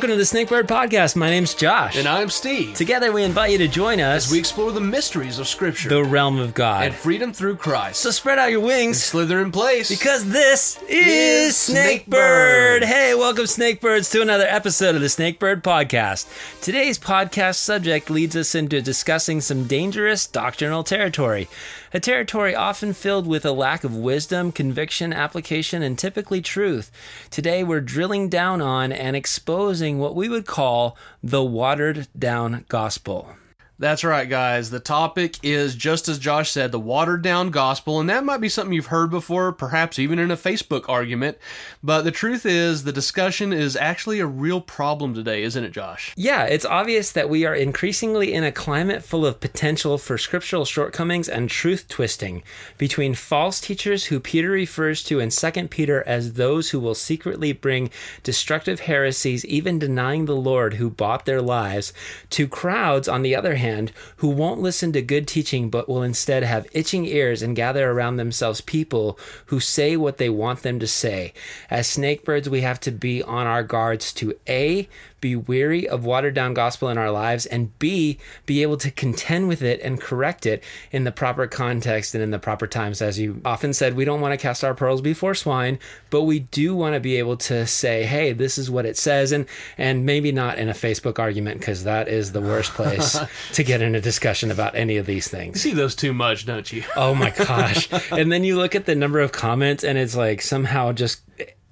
Welcome to the Snakebird Podcast. My name's Josh. And I'm Steve. Together, we invite you to join us As we explore the mysteries of Scripture the realm of God. and freedom through Christ. so spread out your wings Slither in place. because this is Is Snakebird. Snakebird. Hey, welcome, Snakebirds, to another episode of the Snakebird Podcast. Today's podcast subject leads us into discussing some dangerous doctrinal territory, a territory often filled with a lack of wisdom, conviction, application, and typically truth. Today, we're drilling down on and exposing what we would call the watered down gospel. That's right, guys. The topic is just as Josh said, the watered down gospel, and that might be something you've heard before, perhaps even in a Facebook argument. But the truth is, the discussion is actually a real problem today, isn't it, Josh? Yeah, it's obvious that we are increasingly in a climate full of potential for scriptural shortcomings and truth twisting between false teachers who Peter refers to in 2 Peter as those who will secretly bring destructive heresies, even denying the Lord who bought their lives, to crowds, on the other hand, who won't listen to good teaching but will instead have itching ears and gather around themselves people who say what they want them to say. As snakebirds, we have to be on our guards to A, be weary of watered down gospel in our lives, and B, be able to contend with it and correct it in the proper context and in the proper times. As you often said, we don't want to cast our pearls before swine, but we do want to be able to say, hey, this is what it says, and and maybe not in a Facebook argument, because that is the worst place to get in a discussion about any of these You things. see those too much, don't you? Oh my gosh. and then you look at the number of comments and it's like somehow just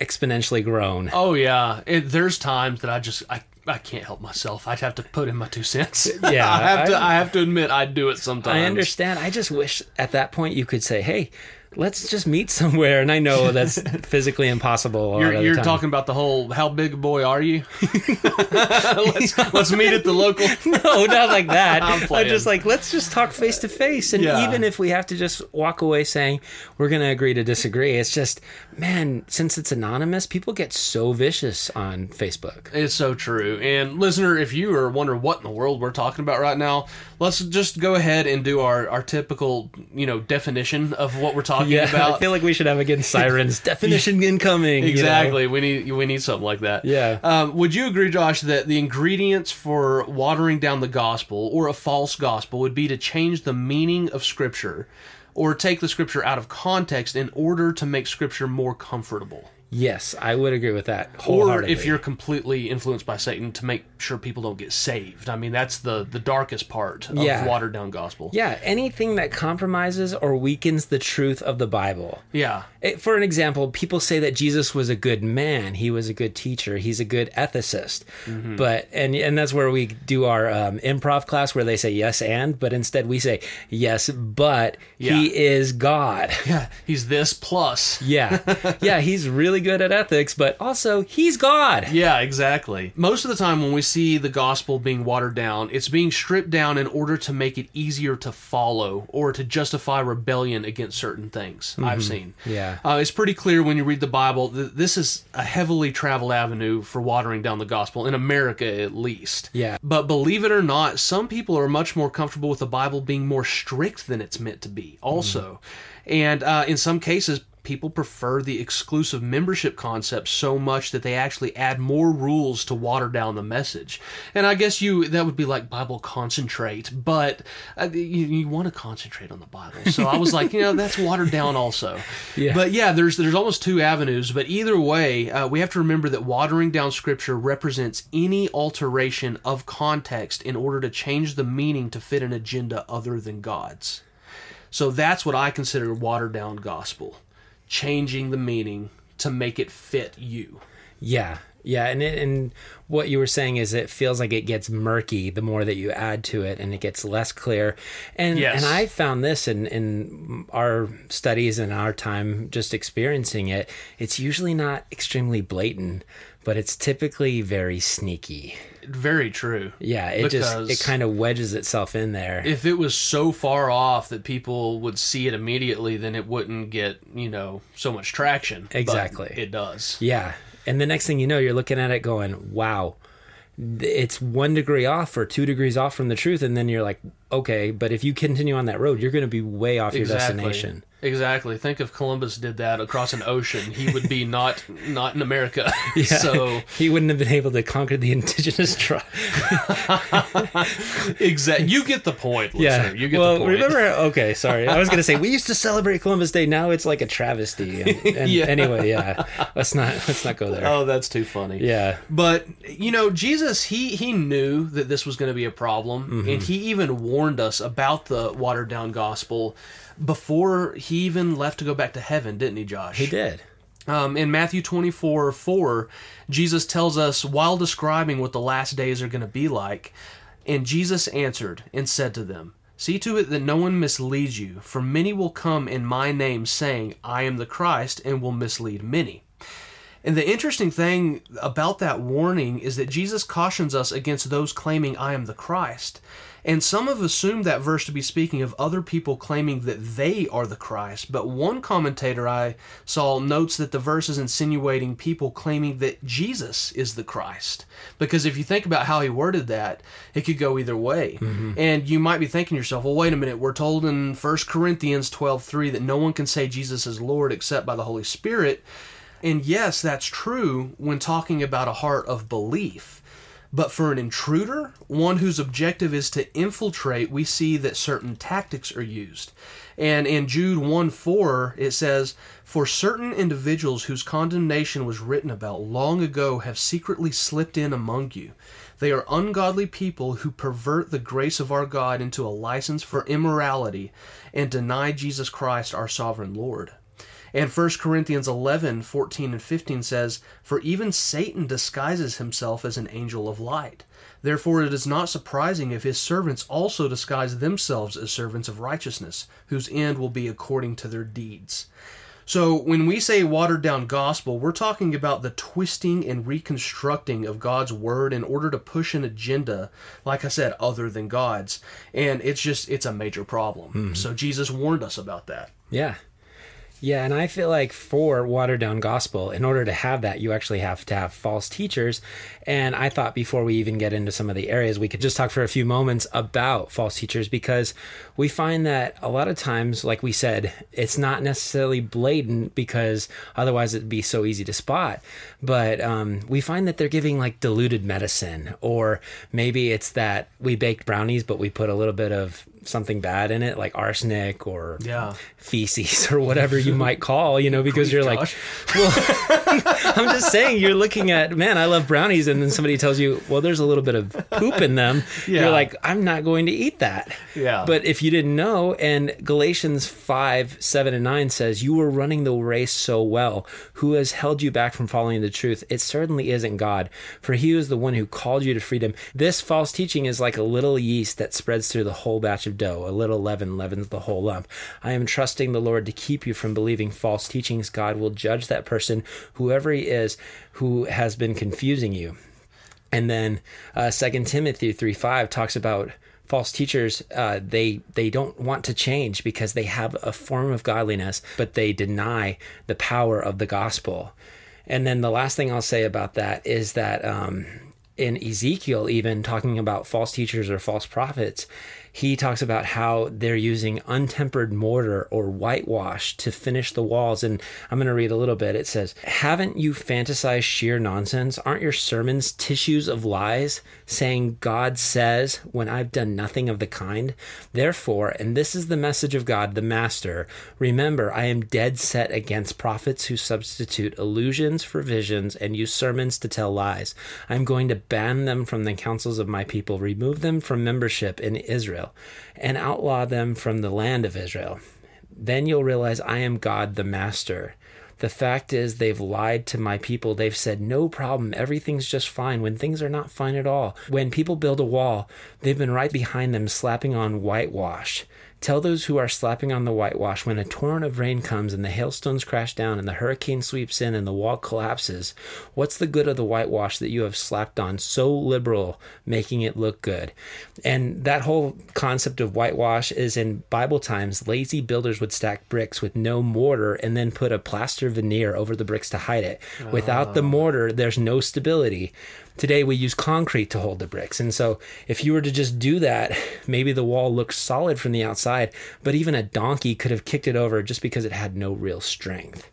exponentially grown. Oh yeah, it, there's times that I just I, I can't help myself. I'd have to put in my two cents. Yeah, I have to. I- I, have to admit, I do it sometimes. I understand. I just wish at that point you could say, "Hey, let's just meet somewhere." And I know that's physically impossible. You're, you're time. talking about the whole "How big a boy are you?" let's let's meet at the local. no, not like that. I'm I'm, just like, let's just talk face to face. And Yeah. even if we have to just walk away saying we're going to agree to disagree, it's just, man, since it's anonymous, people get so vicious on Facebook. It's so true. And listener, if you are wondering what in the world we're talking about right now, let's just go ahead and do our, our typical, you know, definition of what we're talking Yeah, about. I feel like we should have again sirens definition incoming. you know? Exactly. We need we need something like that. Yeah. Um, would you agree, Josh, that the ingredients for watering down the gospel or a false gospel would be to change the meaning of Scripture, or take the Scripture out of context in order to make Scripture more comfortable? Yes, I would agree with that. Or if you're completely influenced by Satan to make sure people don't get saved. I mean, that's the the darkest part of Yeah. watered down gospel. Yeah, anything that compromises or weakens the truth of the Bible. Yeah. It- for an example, people say that Jesus was a good man. He was a good teacher. He's a good ethicist. Mm-hmm. But and and that's where we do our um, improv class where they say yes and, but instead we say yes, but Yeah. he is God. Yeah. He's this plus. Yeah, yeah, he's really good at ethics, but also he's God. Yeah, exactly. Most of the time, when we see the gospel being watered down, it's being stripped down in order to make it easier to follow or to justify rebellion against certain things. I've seen. Yeah. Uh, it's pretty clear when you read the Bible that this is a heavily traveled avenue for watering down the gospel, in America at least. Yeah. But believe it or not, some people are much more comfortable with the Bible being more strict than it's meant to be, also. And uh, in some cases, people prefer the exclusive membership concept so much that they actually add more rules to water down the message. And I guess you that would be like Bible concentrate, but uh, you, you want to concentrate on the Bible. So I was like, you know, that's watered down also. Yeah. But yeah, there's there's almost two avenues. But either way, uh, we have to remember that watering down Scripture represents any alteration of context in order to change the meaning to fit an agenda other than God's. So that's what I consider watered down gospel, changing the meaning to make it fit you. Yeah, yeah, and it, and what you were saying is it feels like it gets murky the more that you add to it, and it gets less clear. And Yes. and I found this in in our studies and our time just experiencing it. It's usually not extremely blatant, but it's typically very sneaky. Very true. Yeah, it just it kind of wedges itself in there. If it was so far off that people would see it immediately, then it wouldn't get, you know, so much traction. But Exactly. it does. Yeah. And the next thing you know, you're looking at it going, wow, it's one degree off or two degrees off from the truth. And then you're like, okay, but if you continue on that road, you're going to be way off your Exactly. destination. Exactly. Think if Columbus did that across an ocean, he would be not not in America. Yeah. So he wouldn't have been able to conquer the indigenous tribe. exactly, you get the point. Listener. you get well, the point. remember? Okay, sorry. I was going to say we used to celebrate Columbus Day. Now it's like a travesty. And, and Yeah. Anyway, yeah. Let's not let's not go there. Oh, that's too funny. Yeah. But you know, Jesus he he knew that this was going to be a problem, Mm-hmm. and he even warned us about the watered down gospel before he even left to go back to heaven, didn't he, Josh? He did. Um, in Matthew 24 4, Jesus tells us while describing what the last days are going to be like, and Jesus answered and said to them, See to it that no one misleads you, for many will come in my name, saying, I am the Christ, and will mislead many. And the interesting thing about that warning is that Jesus cautions us against those claiming, I am the Christ. And some have assumed that verse to be speaking of other people claiming that they are the Christ. But one commentator I saw notes that the verse is insinuating people claiming that Jesus is the Christ. Because if you think about how he worded that, it could go either way. Mm-hmm. And you might be thinking to yourself, well, wait a minute, we're told in 1 Corinthians 12 3 that no one can say Jesus is Lord except by the Holy Spirit. And yes, that's true when talking about a heart of belief. But for an intruder, one whose objective is to infiltrate, we see that certain tactics are used. And in Jude 1 4, it says, For certain individuals whose condemnation was written about long ago have secretly slipped in among you. They are ungodly people who pervert the grace of our God into a license for immorality and deny Jesus Christ, our sovereign Lord. And 1 Corinthians 11, 14, and 15 says, For even Satan disguises himself as an angel of light. Therefore it is not surprising if his servants also disguise themselves as servants of righteousness, whose end will be according to their deeds. So when we say watered down gospel, we're talking about the twisting and reconstructing of God's word in order to push an agenda, like I said, other than God's. And it's just, it's a major problem. Mm-hmm. So Jesus warned us about that. Yeah. Yeah, and I feel like for watered down gospel, in order to have that, you actually have to have false teachers. And I thought before we even get into some of the areas, we could just talk for a few moments about false teachers because we find that a lot of times, like we said, it's not necessarily blatant because otherwise it'd be so easy to spot. But um, we find that they're giving like diluted medicine, or maybe it's that we baked brownies, but we put a little bit of something bad in it, like arsenic or Yeah. feces or whatever you might call, you know, because you're like, well, I'm just saying, you're looking at, man, I love brownies. And then somebody tells you, well, there's a little bit of poop in them. Yeah. You're like, I'm not going to eat that. Yeah. But if you didn't know, and Galatians 5, 7, and 9 says, You were running the race so well. Who has held you back from following the truth? It certainly isn't God, for he was the one who called you to freedom. This false teaching is like a little yeast that spreads through the whole batch of dough. A little leaven leavens the whole lump. I am trusting the Lord to keep you from believing false teachings. God will judge that person, whoever he is, who has been confusing you. And then uh, 2 Timothy 3 5 talks about false teachers uh, they they don't want to change because they have a form of godliness but they deny the power of the gospel. And then the last thing i'll say about that is that um, in ezekiel even talking about false teachers or false prophets he talks about how they're using untempered mortar or whitewash to finish the walls. And I'm going to read a little bit. It says, Haven't you fantasized sheer nonsense? Aren't your sermons tissues of lies, saying God says when I've done nothing of the kind? Therefore, and this is the message of God, the Master, remember, I am dead set against prophets who substitute illusions for visions and use sermons to tell lies. I'm going to ban them from the councils of my people, remove them from membership in Israel, and outlaw them from the land of Israel. Then you'll realize I am God the Master. The fact is, they've lied to my people. They've said, no problem, everything's just fine, when things are not fine at all. When people build a wall, they've been right behind them slapping on whitewash. Tell those who are slapping on the whitewash when a torrent of rain comes and the hailstones crash down and the hurricane sweeps in and the wall collapses, what's the good of the whitewash that you have slapped on so liberal, making it look good? And that whole concept of whitewash is in Bible times, lazy builders would stack bricks with no mortar and then put a plaster veneer over the bricks to hide it. Without the oh. mortar, there's no stability. Today we use concrete to hold the bricks. And so if you were to just do that, maybe the wall looks solid from the outside, but even a donkey could have kicked it over just because it had no real strength.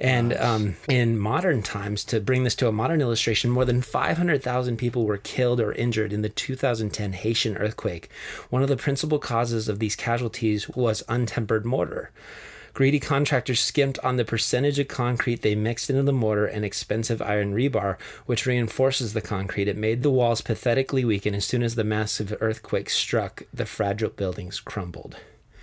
And um, in modern times, to bring this to a modern illustration, more than 500,000 people were killed or injured in the 2010 Haitian earthquake. One of the principal causes of these casualties was untempered mortar. Greedy contractors skimped on the percentage of concrete they mixed into the mortar and expensive iron rebar, which reinforces the concrete. It made the walls pathetically weak, and as soon as the massive earthquake struck, the fragile buildings crumbled.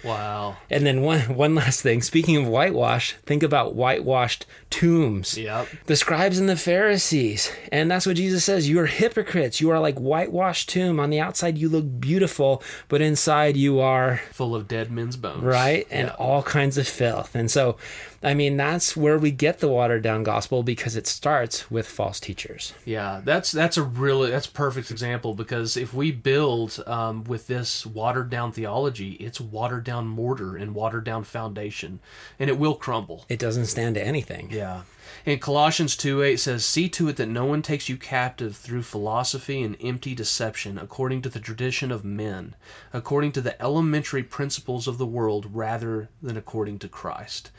Wow. And then one one last thing. Speaking of whitewash, think about whitewashed tombs. Yep. The scribes and the Pharisees. And that's what Jesus says. You are hypocrites. You are like whitewashed tomb. On the outside you look beautiful, but inside you are Full of dead men's bones. right and Yeah. all kinds of filth. And so I mean that's where we get the watered down gospel because it starts with false teachers. Yeah, that's that's a really that's a perfect example because if we build um, with this watered down theology, it's watered down mortar and watered down foundation, and it will crumble. It doesn't stand to anything. Yeah. And Colossians 2 8 says, See to it that no one takes you captive through philosophy and empty deception, according to the tradition of men, according to the elementary principles of the world, rather than according to Christ.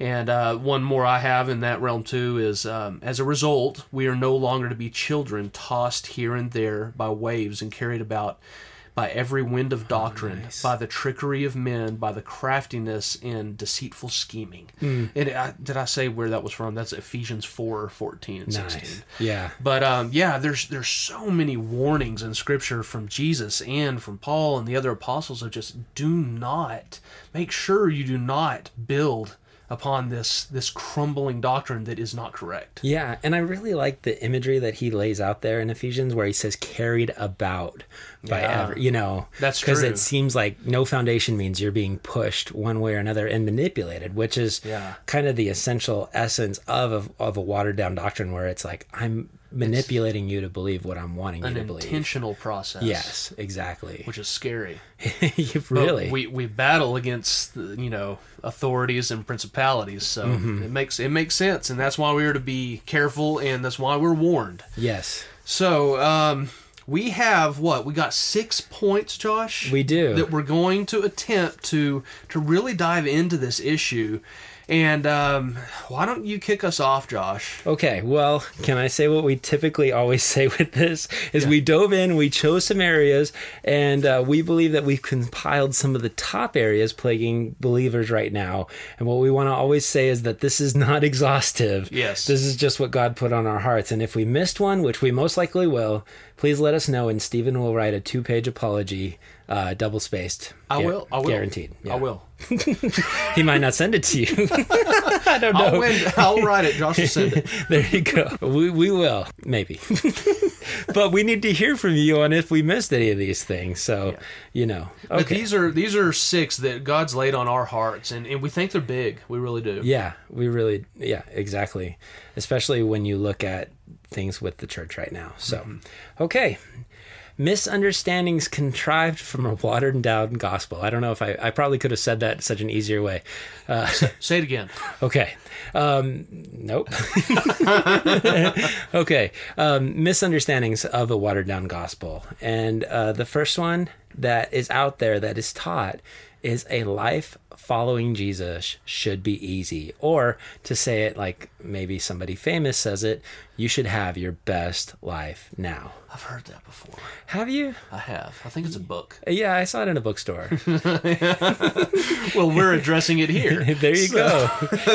And uh, one more I have in that realm too is um, as a result, we are no longer to be children tossed here and there by waves and carried about by every wind of doctrine, nice. by the trickery of men, by the craftiness and deceitful scheming. Hmm. And uh, did I say where that was from? That's Ephesians 4 14 and 16. Yeah. But um, yeah, there's there's so many warnings in Scripture from Jesus and from Paul and the other apostles of just do not make sure you do not build upon this this crumbling doctrine that is not correct. Yeah, and I really like the imagery that he lays out there in Ephesians where he says carried about by Yeah. every, you know. That's Because it seems like no foundation means you're being pushed one way or another and manipulated, which is Yeah. kind of the essential essence of, of of a watered down doctrine where it's like I'm manipulating you to believe what I'm wanting you to believe. An intentional process. Yes, exactly. Which is scary. You But really. we we battle against you know authorities and principalities, so Mm-hmm. it makes it makes sense, and that's why we are to be careful, and that's why we're warned. yes. So um, we have what we got six points, Josh. We do. that we're going to attempt to to really dive into this issue, and um, why don't you kick us off, Josh? Okay, well, can I say what we typically always say with this? Is we dove in, we chose some areas, and uh, we believe that we've compiled some of the top areas plaguing believers right now. And what we want to always say is that this is not exhaustive. Yes. This is just what God put on our hearts. And if we missed one, which we most likely will, please let us know, and Stephen will write a two page apology, uh, double spaced. I will. I will. Guaranteed. I will. He might not send it to you. I don't know. I'll, win, I'll write it. Josh will send it. There you go. We, we will, maybe. but we need to hear from you on if we missed any of these things. So, you know. But Okay. these are these are six that God's laid on our hearts, and, and we think they're big. We really do. yeah, we really, yeah, exactly. Especially when you look at things with the church right now. So, okay. Misunderstandings contrived from a watered down gospel. I don't know if I, I probably could have said that in such an easier way. Uh, Say it again. Okay. Um, nope. okay. Um, misunderstandings of a watered down gospel. And uh, the first one that is out there that is taught is a life following Jesus should be easy. Or to say it like maybe somebody famous says it, you should have your best life now. I've heard that before. Have you? I have. I think it's a book. Uh, yeah, I saw it in a bookstore. Well, we're addressing it here. there you go.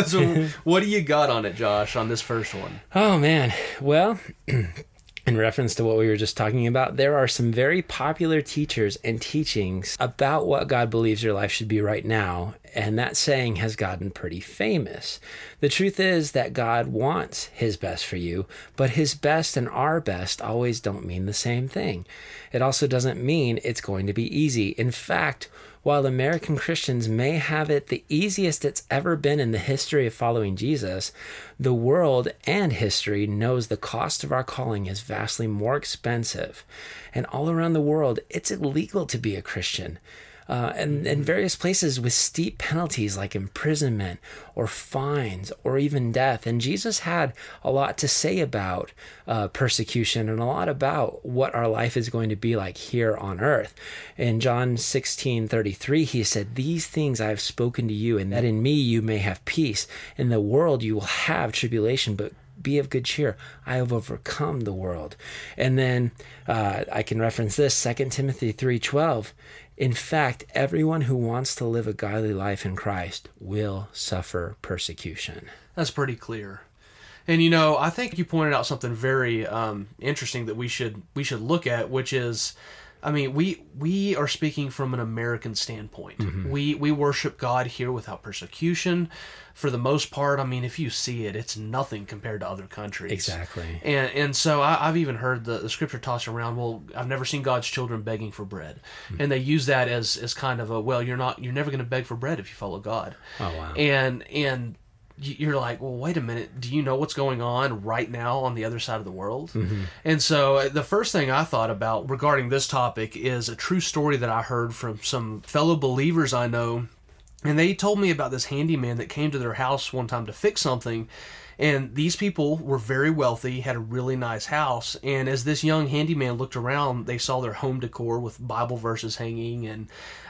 so, what do you got on it, Josh, on this first one? Oh man. Well, in reference to what we were just talking about, there are some very popular teachers and teachings about what God believes your life should be right now, and that saying has gotten pretty famous. The truth is that God wants his best for you, but his best and our best always don't mean the same thing. It also doesn't mean it's going to be easy. In fact, while American Christians may have it the easiest it's ever been in the history of following Jesus, the world and history knows the cost of our calling is vastly more expensive. And all around the world, it's illegal to be a Christian. Uh, and in various places with steep penalties like imprisonment or fines or even death. And Jesus had a lot to say about uh, persecution and a lot about what our life is going to be like here on earth. In John 16 33, he said, These things I have spoken to you, and that in me you may have peace. In the world you will have tribulation, but be of good cheer i have overcome the world and then uh, i can reference this 2 timothy 3.12 in fact everyone who wants to live a godly life in christ will suffer persecution That's pretty clear. And you know, I think you pointed out something very um, interesting that we should we should look at, which is, I mean, we we are speaking from an American standpoint. Mm-hmm. We we worship God here without persecution, for the most part. I mean, if you see it, it's nothing compared to other countries. exactly And and so I, I've even heard the, the scripture tossed around. Well, I've never seen God's children begging for bread, mm-hmm. and they use that as as kind of a well, you're not you're never going to beg for bread if you follow God. oh wow And and you're like, well, wait a minute. Do you know what's going on right now on the other side of the world? And so uh, the first thing I thought about regarding this topic is a true story that I heard from some fellow believers I know. And they told me about this handyman that came to their house one time to fix something. And these people were very wealthy, had a really nice house. And as this young handyman looked around, they saw their home decor with Bible verses hanging and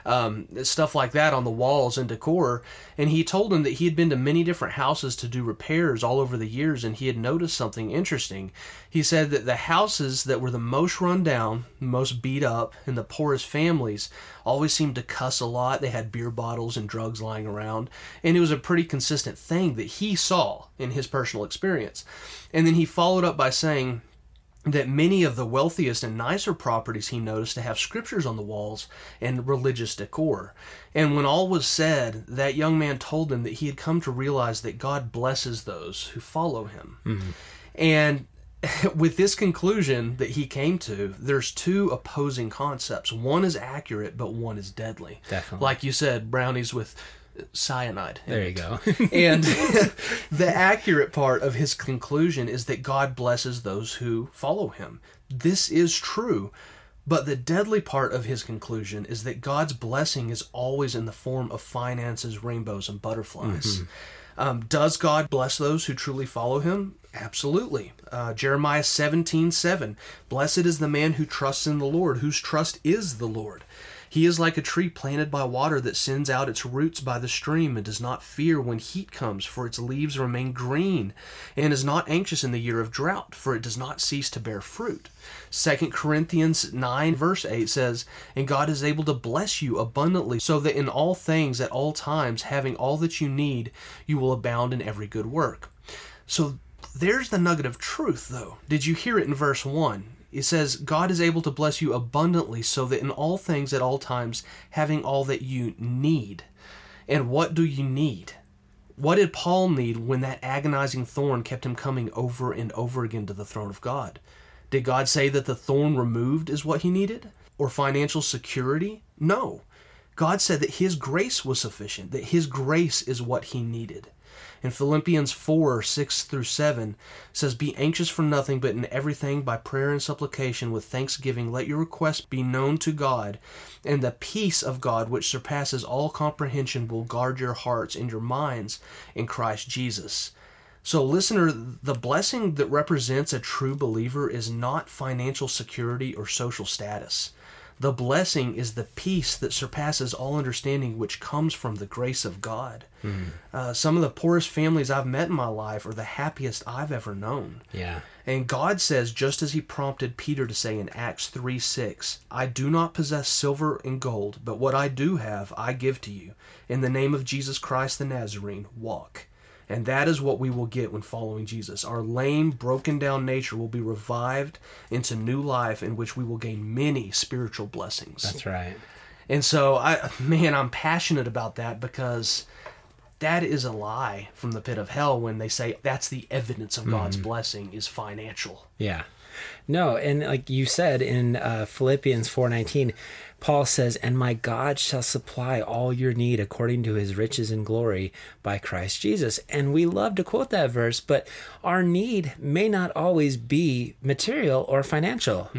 um, stuff like that on the walls and decor. And he told him that he had been to many different houses to do repairs all over the years, and he had noticed something interesting. He said that the houses that were the most run down, most beat up, and the poorest families always seemed to cuss a lot. They had beer bottles and drugs lying around, and it was a pretty consistent thing that he saw in his personal experience. And then he followed up by saying, that many of the wealthiest and nicer properties he noticed to have scriptures on the walls and religious decor. And when all was said, that young man told them that he had come to realize that God blesses those who follow him. Mm-hmm. And with this conclusion that he came to, there's two opposing concepts. One is accurate, but one is deadly. Definitely. Like you said, brownies with cyanide. there you it. go And the accurate part of his conclusion is that God blesses those who follow him. This is true. But the deadly part of his conclusion is that God's blessing is always in the form of finances, rainbows, and butterflies. Um, does God bless those who truly follow him? Absolutely. Uh, Jeremiah 17 7. Blessed is the man who trusts in the Lord, whose trust is the Lord. He is like a tree planted by water that sends out its roots by the stream and does not fear when heat comes, for its leaves remain green, and is not anxious in the year of drought, for it does not cease to bear fruit. 2 Corinthians 9, verse 8 says, And God is able to bless you abundantly, so that in all things, at all times, having all that you need, you will abound in every good work. So there's the nugget of truth, though. Did you hear it in verse 1? It says, God is able to bless you abundantly, so that in all things, at all times, having all that you need. And what do you need? What did Paul need when that agonizing thorn kept him coming over and over again to the throne of God? Did God say that the thorn removed is what he needed? Or financial security? No. God said that his grace was sufficient, that his grace is what he needed. In Philippians 4 6 through 7 says, Be anxious for nothing, but in everything by prayer and supplication with thanksgiving, let your requests be known to God, and the peace of God, which surpasses all comprehension, will guard your hearts and your minds in Christ Jesus. So, listener, the blessing that represents a true believer is not financial security or social status. The blessing is the peace that surpasses all understanding, which comes from the grace of God. Uh, some of the poorest families I've met in my life are the happiest I've ever known. yeah And God says, just as He prompted Peter to say in Acts 3 6, I do not possess silver and gold, but what I do have, I give to you. In the name of Jesus Christ the Nazarene, walk. And that is what we will get when following Jesus. Our lame, broken down nature will be revived into new life in which we will gain many spiritual blessings. that's right And so I man, I'm passionate about that because that is a lie from the pit of hell when they say that's the evidence of God's blessing is financial. Yeah. No, and like you said in uh, Philippians 4:19, Paul says, "And my God shall supply all your need according to his riches and glory by Christ Jesus." And we love to quote that verse, but our need may not always be material or financial.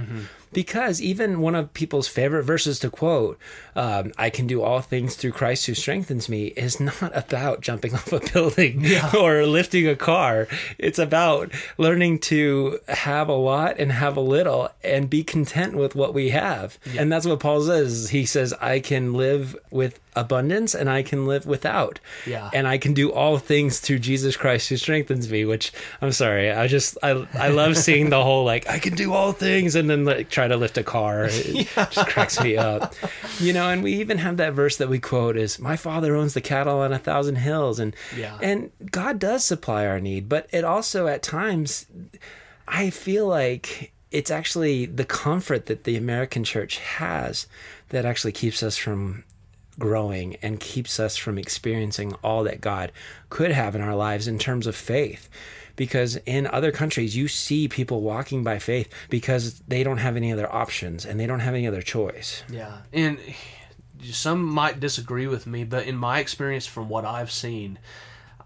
Because even one of people's favorite verses to quote, um, I can do all things through Christ who strengthens me, is not about jumping off a building or lifting a car. It's about learning to have a lot and have a little and be content with what we have. And that's what Paul says. He says, I can live with abundance and I can live without. Yeah. And I can do all things through Jesus Christ who strengthens me, which I'm sorry. I just, I, I love seeing the whole like, I can do all things and then like try to lift a car. It just cracks me up. You know, and we even have that verse that we quote is, My father owns the cattle on a thousand hills. And, Yeah. and God does supply our need, but it also at times, I feel like it's actually the comfort that the American church has that actually keeps us from growing and keeps us from experiencing all that God could have in our lives in terms of faith. Because in other countries, you see people walking by faith because they don't have any other options and they don't have any other choice. Yeah, and some might disagree with me, but in my experience, from what I've seen,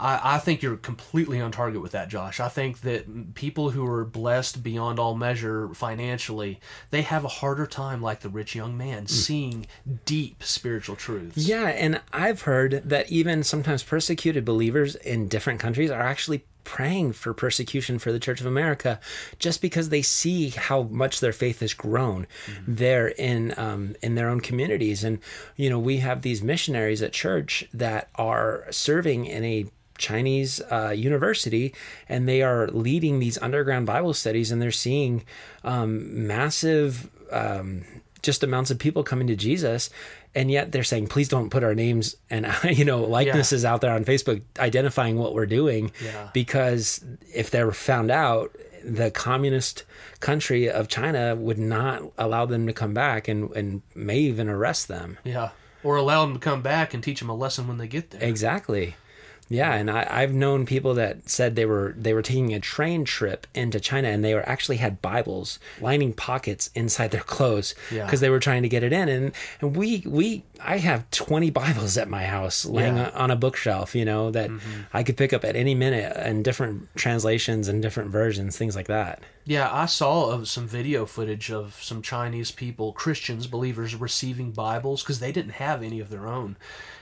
I, I think you're completely on target with that, Josh. I think that people who are blessed beyond all measure financially, they have a harder time, like the rich young man, seeing deep spiritual truths. Yeah, and I've heard that even sometimes persecuted believers in different countries are actually praying for persecution for the Church of America just because they see how much their faith has grown there in um, in their own communities. And you know, we have these missionaries at church that are serving in a Chinese uh, university, and they are leading these underground Bible studies, and they're seeing um, massive um, just amounts of people coming to Jesus, and yet they're saying, "Please don't put our names and you know likenesses out there on Facebook identifying what we're doing," Yeah. because if they're found out, the communist country of China would not allow them to come back, and and may even arrest them. Yeah. Or allow them to come back and teach them a lesson when they get there. Exactly. Yeah, and I, I've known people that said they were they were taking a train trip into China and they were actually had Bibles lining pockets inside their clothes Yeah. because they were trying to get it in. And and we we I have twenty Bibles at my house laying Yeah. Mm-hmm. on a bookshelf, you know, that I could pick up at any minute and different translations and different versions, things like that. Yeah, I saw of some video footage of some Chinese people, Christians, believers, receiving Bibles because they didn't have any of their own.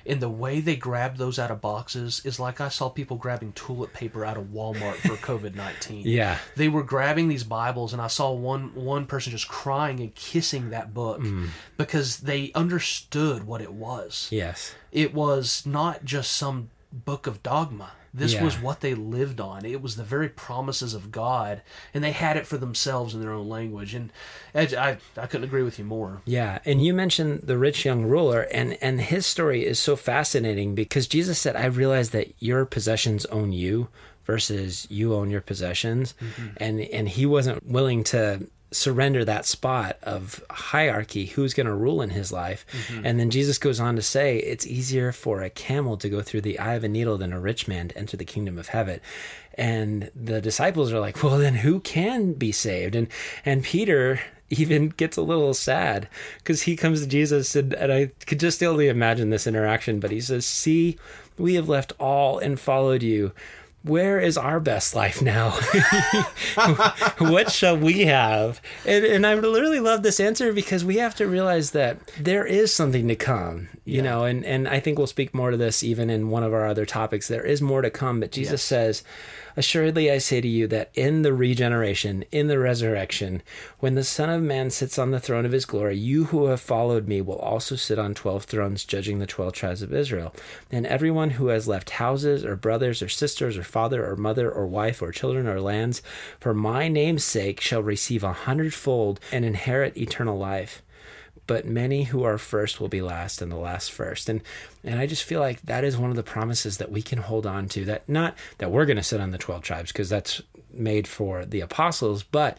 And the way they grabbed those out of boxes is like I saw people grabbing toilet paper out of Walmart for COVID nineteen. Yeah. they were grabbing these Bibles, and I saw one one person just crying and kissing that book Mm. because they understood what it was. Yes. It was not just some book of dogma. This Yeah. was what they lived on. It was the very promises of God, and they had it for themselves in their own language. And I, I, I couldn't agree with you more. Yeah, and you mentioned the rich young ruler, and and his story is so fascinating because Jesus said, "I realize that your possessions own you, versus you own your possessions," mm-hmm. and and he wasn't willing to surrender that spot of hierarchy who's going to rule in his life. Mm-hmm. And then jesus goes on to say it's easier for a camel to go through the eye of a needle than a rich man to enter the kingdom of heaven. And the disciples are like well then who can be saved? And and peter even gets a little sad because he comes to Jesus and, and I could just only imagine this interaction, but he says, See, we have left all and followed you. Where is our best life now? what shall we have? And, and I literally love this answer because we have to realize that there is something to come, you know, and, and I think we'll speak more to this even in one of our other topics. There is more to come, but Jesus Yes. says, Assuredly, I say to you that in the regeneration, in the resurrection, when the Son of Man sits on the throne of his glory, you who have followed me will also sit on twelve thrones, judging the twelve tribes of Israel. And everyone who has left houses, or brothers, or sisters, or father, or mother, or wife, or children, or lands, for my name's sake, shall receive a hundredfold and inherit eternal life. But many who are first will be last and the last first. And and i just feel like that is one of the promises that we can hold on to that not that we're going to sit on the 12 tribes because that's made for the apostles but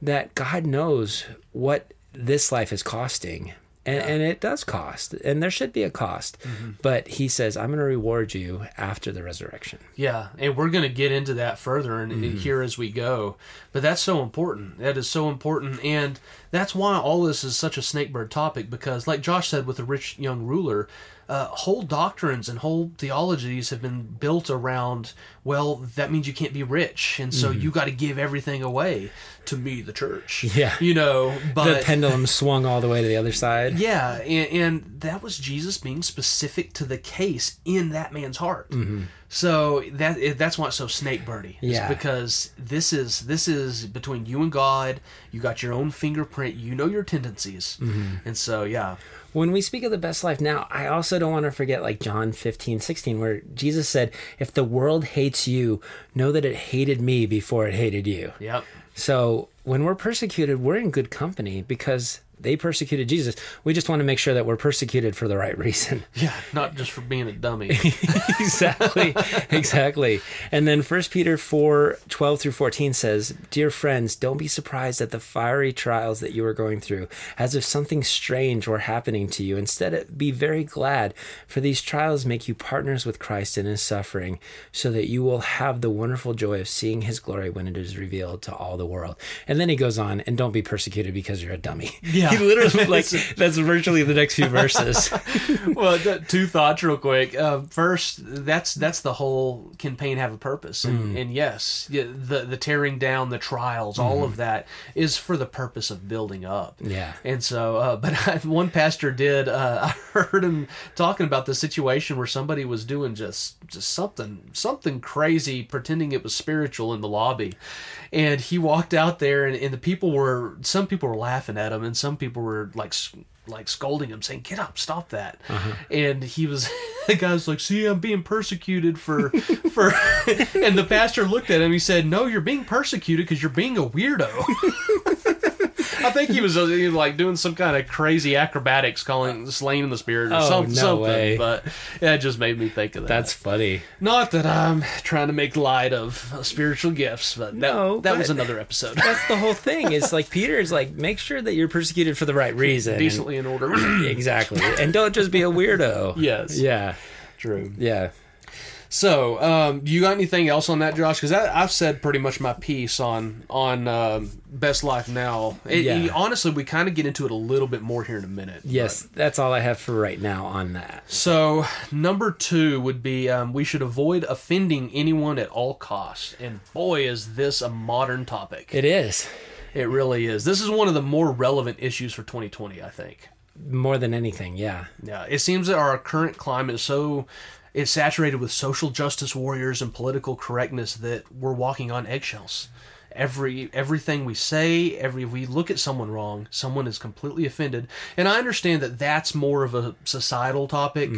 that god knows what this life is costing and, and it does cost, and there should be a cost. Mm-hmm. But he says, "I'm going to reward you after the resurrection." Yeah, and we're going to get into that further and Mm-hmm. here as we go. But that's so important. That is so important, and that's why all this is such a snakebird topic. Because, like Josh said, with the rich young ruler, uh, whole doctrines and whole theologies have been built around. Well, that means you can't be rich, and so you got to give everything away to me, the church. Mm-hmm. Yeah. you know. But the pendulum swung all the way to the other side. yeah, and, and that was Jesus being specific to the case in that man's heart. So that that's why it's so snake birdie. Yeah. because this is this is between you and God. You got your own fingerprint. You know your tendencies, and so yeah, When we speak of the best life now, I also don't want to forget like John 15, 16, where Jesus said, If the world hates you, know that it hated me before it hated you. yep, So when we're persecuted, we're in good company because they persecuted Jesus. We just want to make sure that we're persecuted for the right reason. yeah, not just for being a dummy. exactly. Exactly. And then 1 Peter 4 12 through 14 says, Dear friends, don't be surprised at the fiery trials that you are going through, as if something strange were happening to you. Instead, be very glad, for these trials make you partners with Christ in his suffering, so that you will have the wonderful joy of seeing his glory when it is revealed to all the world. And then he goes on, and don't be persecuted because you're a dummy. Yeah. He literally, like, that's virtually the next few verses. well, th- two thoughts real quick. Uh, first, that's that's the whole can pain have a purpose, and, and yes, the the tearing down, the trials, all of that is for the purpose of building up. Yeah. And so, uh, but I, one pastor did. Uh, I heard him talking about the situation where somebody was doing just just something something crazy, pretending it was spiritual in the lobby, and he walked out there, and, and the people were some people were laughing at him, and some people were like. Like scolding him, saying, "Get up, stop that!" Uh-huh. And he was, the guy was like, "See, I'm being persecuted for, for," and the pastor looked at him. He said, "No, you're being persecuted because you're being a weirdo." I think he was uh, like doing some kind of crazy acrobatics, calling slaying in the spirit or Oh, some, no something. way. But yeah, it just made me think of that. That's funny. not that I'm trying to make light of uh, spiritual gifts, but No, that but- was another episode. that's the whole thing. It's like Peter is like, make sure that you're persecuted for the right reason. Decently in order. Exactly. And don't just be a weirdo. Yes. Yeah. True. Yeah. So, um, you got anything else on that, Josh? Because I've said pretty much my piece on on um, Best Life Now. It, Yeah. honestly, we kind of get into it a little bit more here in a minute. Yes, that's all I have for right now on that. So number two would be um, we should avoid offending anyone at all costs. And boy, is this a modern topic! It is It really is. This is one of the more relevant issues for 2020, I think. more than anything. Yeah. Yeah, it seems that our current climate is so it's saturated with social justice warriors and political correctness that we're walking on eggshells. Every everything we say, every we look at someone wrong, someone is completely offended. And I understand that that's more of a societal topic,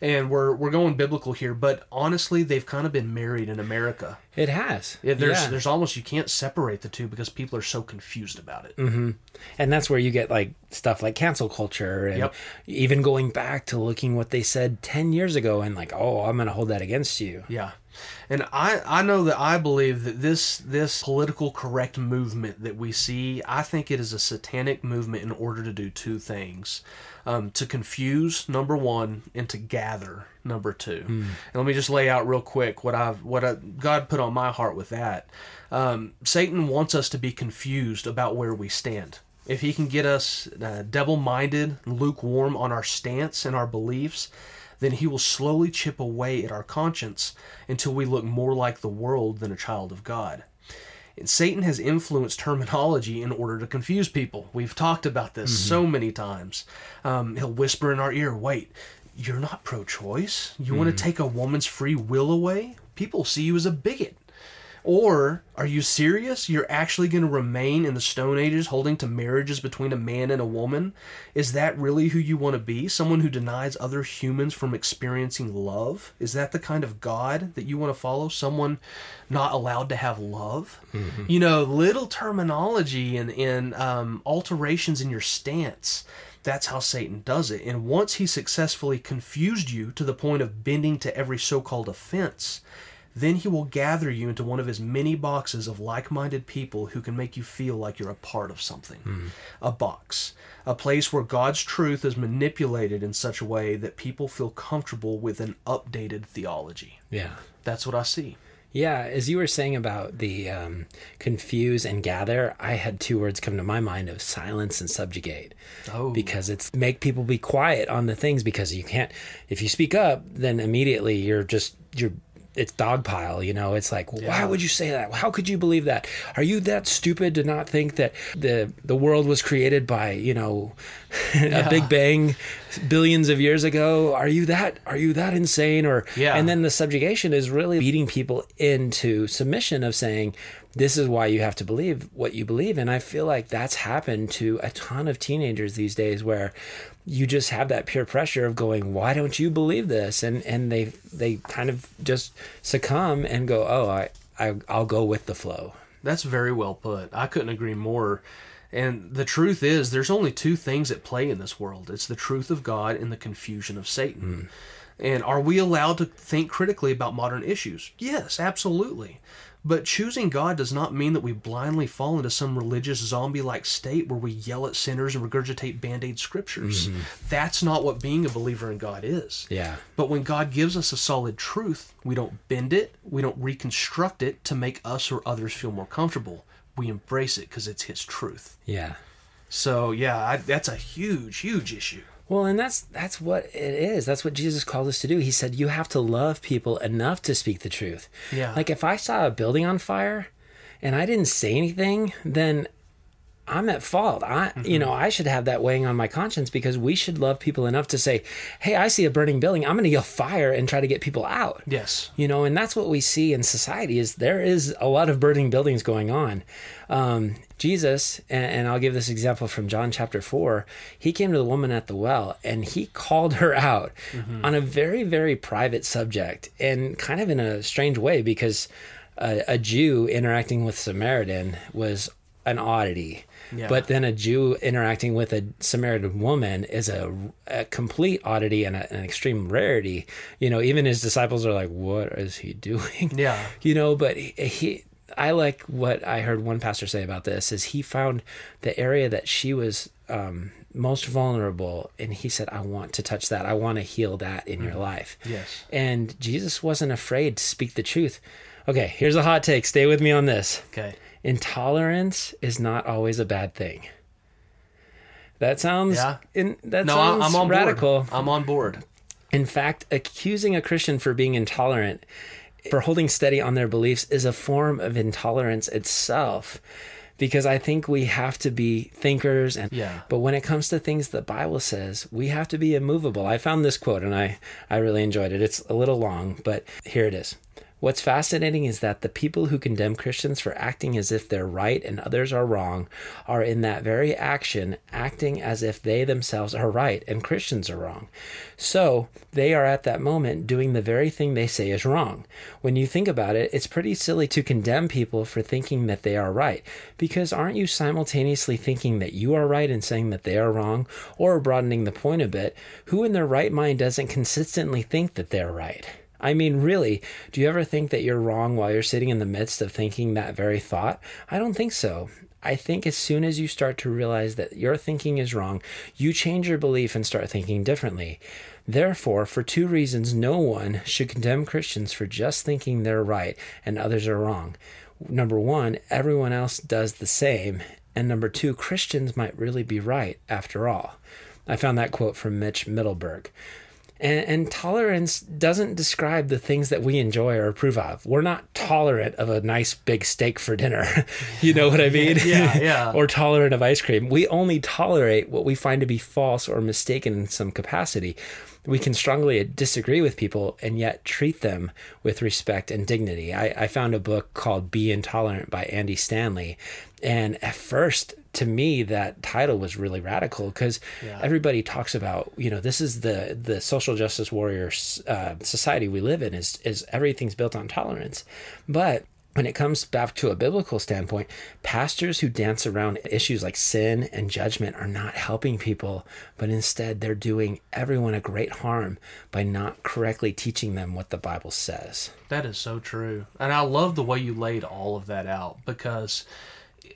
and we're we're going biblical here. But honestly, they've kind of been married in America. It has. Yeah, there's Yeah. there's almost you can't separate the two because people are so confused about it. mm-hmm. and that's where you get like stuff like cancel culture and Yep. even going back to looking what they said 10 years ago and like, oh, I'm going to hold that against you. Yeah. And I, I know that I believe that this this political correct movement that we see, I think it is a satanic movement in order to do two things. Um, to confuse, number one, and to gather, number two. And let me just lay out real quick what I've what I, God put on my heart with that. Um, Satan wants us to be confused about where we stand. If he can get us uh, double minded, lukewarm on our stance and our beliefs, then he will slowly chip away at our conscience until we look more like the world than a child of God. And Satan has influenced terminology in order to confuse people. We've talked about this so many times. Um, he'll whisper in our ear, wait, you're not pro choice? You want to take a woman's free will away? People see you as a bigot. Or are you serious? You're actually going to remain in the Stone Ages holding to marriages between a man and a woman? Is that really who you want to be? Someone who denies other humans from experiencing love? Is that the kind of God that you want to follow? Someone not allowed to have love? You know, little terminology and, and um, alterations in your stance. That's how Satan does it. And once he successfully confused you to the point of bending to every so called offense, Then he will gather you into one of his many boxes of like minded people who can make you feel like you're a part of something. A box. A place where God's truth is manipulated in such a way that people feel comfortable with an updated theology. Yeah. That's what I see. Yeah, as you were saying about the um, confuse and gather, I had two words come to my mind of silence and subjugate. Oh. Because it's make people be quiet on the things because you can't if you speak up, then immediately you're just you're it's dogpile, you know. It's like, why would you say that? How could you believe that? Are you that stupid to not think that the the world was created by, you know, a big bang billions of years ago? Are you that are you that insane or Yeah. and then the subjugation is really beating people into submission of saying this is why you have to believe what you believe and i feel like that's happened to a ton of teenagers these days where you just have that peer pressure of going why don't you believe this and and they they kind of just succumb and go oh i, I i'll go with the flow That's very well put. I couldn't agree more. And the truth is, there's only two things at play in this world it's the truth of God and the confusion of Satan. Hmm. And are we allowed to think critically about modern issues? Yes, absolutely. But choosing God does not mean that we blindly fall into some religious zombie like state where we yell at sinners and regurgitate band aid scriptures. Mm-hmm. That's not what being a believer in God is. yeah But when God gives us a solid truth, we don't bend it, we don't reconstruct it to make us or others feel more comfortable. We embrace it because it's His truth. yeah So, yeah, I, that's a huge, huge issue. Well, and that's that's what it is. That's what Jesus called us to do. He said you have to love people enough to speak the truth. Yeah. Like if I saw a building on fire and I didn't say anything, then I'm at fault. I you know, I should have that weighing on my conscience because we should love people enough to say, "Hey, I see a burning building. I'm going to yell fire and try to get people out." Yes. you know and that's what we see in society is there is a lot of burning buildings going on um, jesus and, i'll give this example from john chapter 4 he came to the woman at the well and he called her out mm-hmm. on a very very private subject and kind of in a strange way because a, a jew interacting with samaritan was an oddity Yeah. but then a Jew interacting with a Samaritan woman is a, a complete oddity and a, an extreme rarity. You know, even his disciples are like, "What is he doing?" Yeah. You know, but he, he I like what I heard one pastor say about this is he found the area that she was um, most vulnerable, and he said, "I want to touch that. I want to heal that in your life." Yes. And Jesus wasn't afraid to speak the truth. Okay, here's a hot take. Stay with me on this Okay. intolerance is not always a bad thing. That sounds Yeah. in, that No, sounds I'm on radical. board. I'm on board. In fact, accusing a Christian for being intolerant, for holding steady on their beliefs, is a form of intolerance itself. Because I think we have to be thinkers, and Yeah. but when it comes to things the Bible says, we have to be immovable. I found this quote, and I I really enjoyed it. It's a little long, but here it is. What's fascinating is that the people who condemn Christians for acting as if they're right and others are wrong are in that very action acting as if they themselves are right and Christians are wrong. So they are at that moment doing the very thing they say is wrong. When you think about it, it's pretty silly to condemn people for thinking that they are right, because aren't you simultaneously thinking that you are right and saying that they are wrong? Or broadening the point a bit, who in their right mind doesn't consistently think that they're right? I mean, really, do you ever think that you're wrong while you're sitting in the midst of thinking that very thought? I don't think so. I think as soon as you start to realize that your thinking is wrong, you change your belief and start thinking differently. Therefore, for two reasons, no one should condemn Christians for just thinking they're right and others are wrong. Number one, everyone else does the same. And number two, Christians might really be right after all. I found that quote from Mitch Middleburg. And, and tolerance doesn't describe the things that we enjoy or approve of. We're not tolerant of a nice big steak for dinner. you know what I mean? Yeah, yeah. or tolerant of ice cream. We only tolerate what we find to be false or mistaken in some capacity. We can strongly disagree with people and yet treat them with respect and dignity. I, I found a book called Be Intolerant by Andy Stanley. And at first, to me, that title was really radical because Yeah. everybody talks about, you know, this is the the social justice warrior uh, society we live in is is everything's built on tolerance, but when it comes back to a biblical standpoint, pastors who dance around issues like sin and judgment are not helping people, but instead they're doing everyone a great harm by not correctly teaching them what the Bible says. That is so true. And I love the way you laid all of that out because,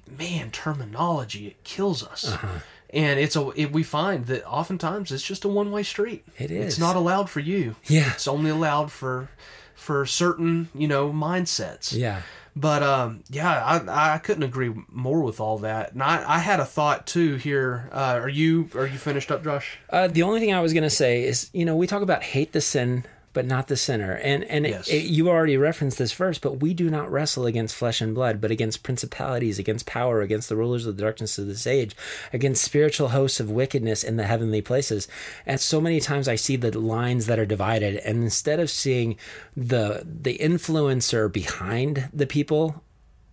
man, terminology, it kills us. Uh-huh. And it's a it, we find that oftentimes it's just a one way street. It It's not allowed for you. Yeah. It's only allowed for for certain you know mindsets. Yeah. But um, yeah, I, I couldn't agree more with all that. And I, I had a thought too here. Uh, are you are you finished up, Josh? Uh, the only thing I was going to say is, you know, we talk about hate the sin, but not the sinner. And and it- it- you already referenced this verse, but we do not wrestle against flesh and blood, but against principalities, against power, against the rulers of the darkness of this age, against spiritual hosts of wickedness in the heavenly places. And so many times I see the lines that are divided, and instead of seeing the the influencer behind the people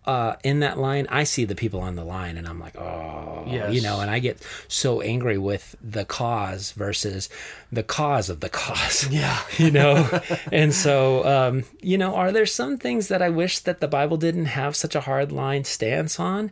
uh, in that line, I see the people on the line, and I'm like, oh, Yes. you know, and I get so angry with the cause versus the cause of the cause. Yeah. you know, and so um, you know, are there some things that I wish that the Bible didn't have such a hard line stance on?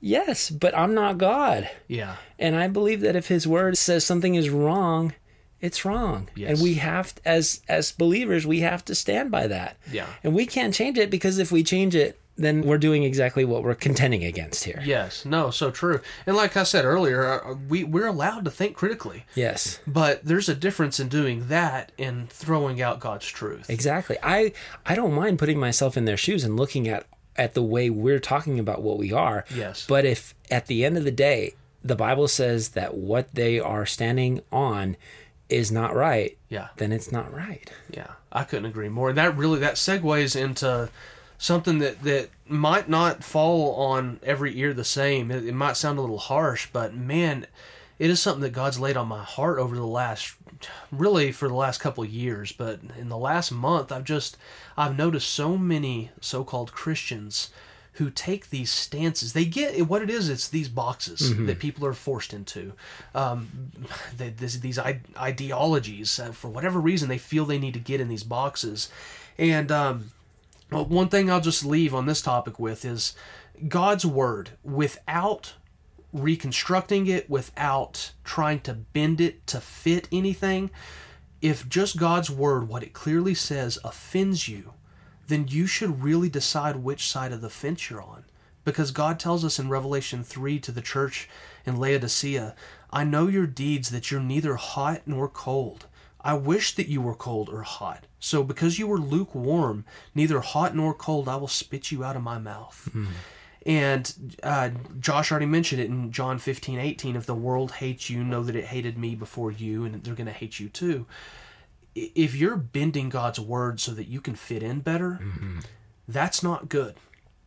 Yes, but I'm not God, Yeah. and I believe that if His Word says something is wrong, it's wrong, Yes. and we have as as believers we have to stand by that. Yeah. and we can't change it because if we change it, then we're doing exactly what we're contending against here. Yes. No. So true. And like I said earlier, uh, we we're allowed to think critically, Yes. but there's a difference in doing that and throwing out God's truth. Exactly. I I don't mind putting myself in their shoes and looking at at the way we're talking about what we are. Yes. But if at the end of the day the Bible says that what they are standing on is not right, Yeah. then it's not right. Yeah, I couldn't agree more. And that really that segues into something that that might not fall on every ear the same. It, it might sound a little harsh, but man, it is something that God's laid on my heart over the last really for the last couple of years, but in the last month I've just I've noticed so many so-called Christians who take these stances. They get what it is. It's these boxes that people are forced into. Um, they, this, these ideologies, uh, for whatever reason, they feel they need to get in these boxes. And um, well, one thing I'll just leave on this topic with is God's word without reconstructing it, without trying to bend it to fit anything. If just God's word, what it clearly says, offends you, then you should really decide which side of the fence you're on. Because God tells us in Revelation 3 to the church in Laodicea, I know your deeds, that you're neither hot nor cold. I wish that you were cold or hot. So because you were lukewarm, neither hot nor cold, I will spit you out of my mouth. And uh, Josh already mentioned it in John 15, 18. If the world hates you, know that it hated me before you, and they're going to hate you too. If you're bending God's word so that you can fit in better, that's not good.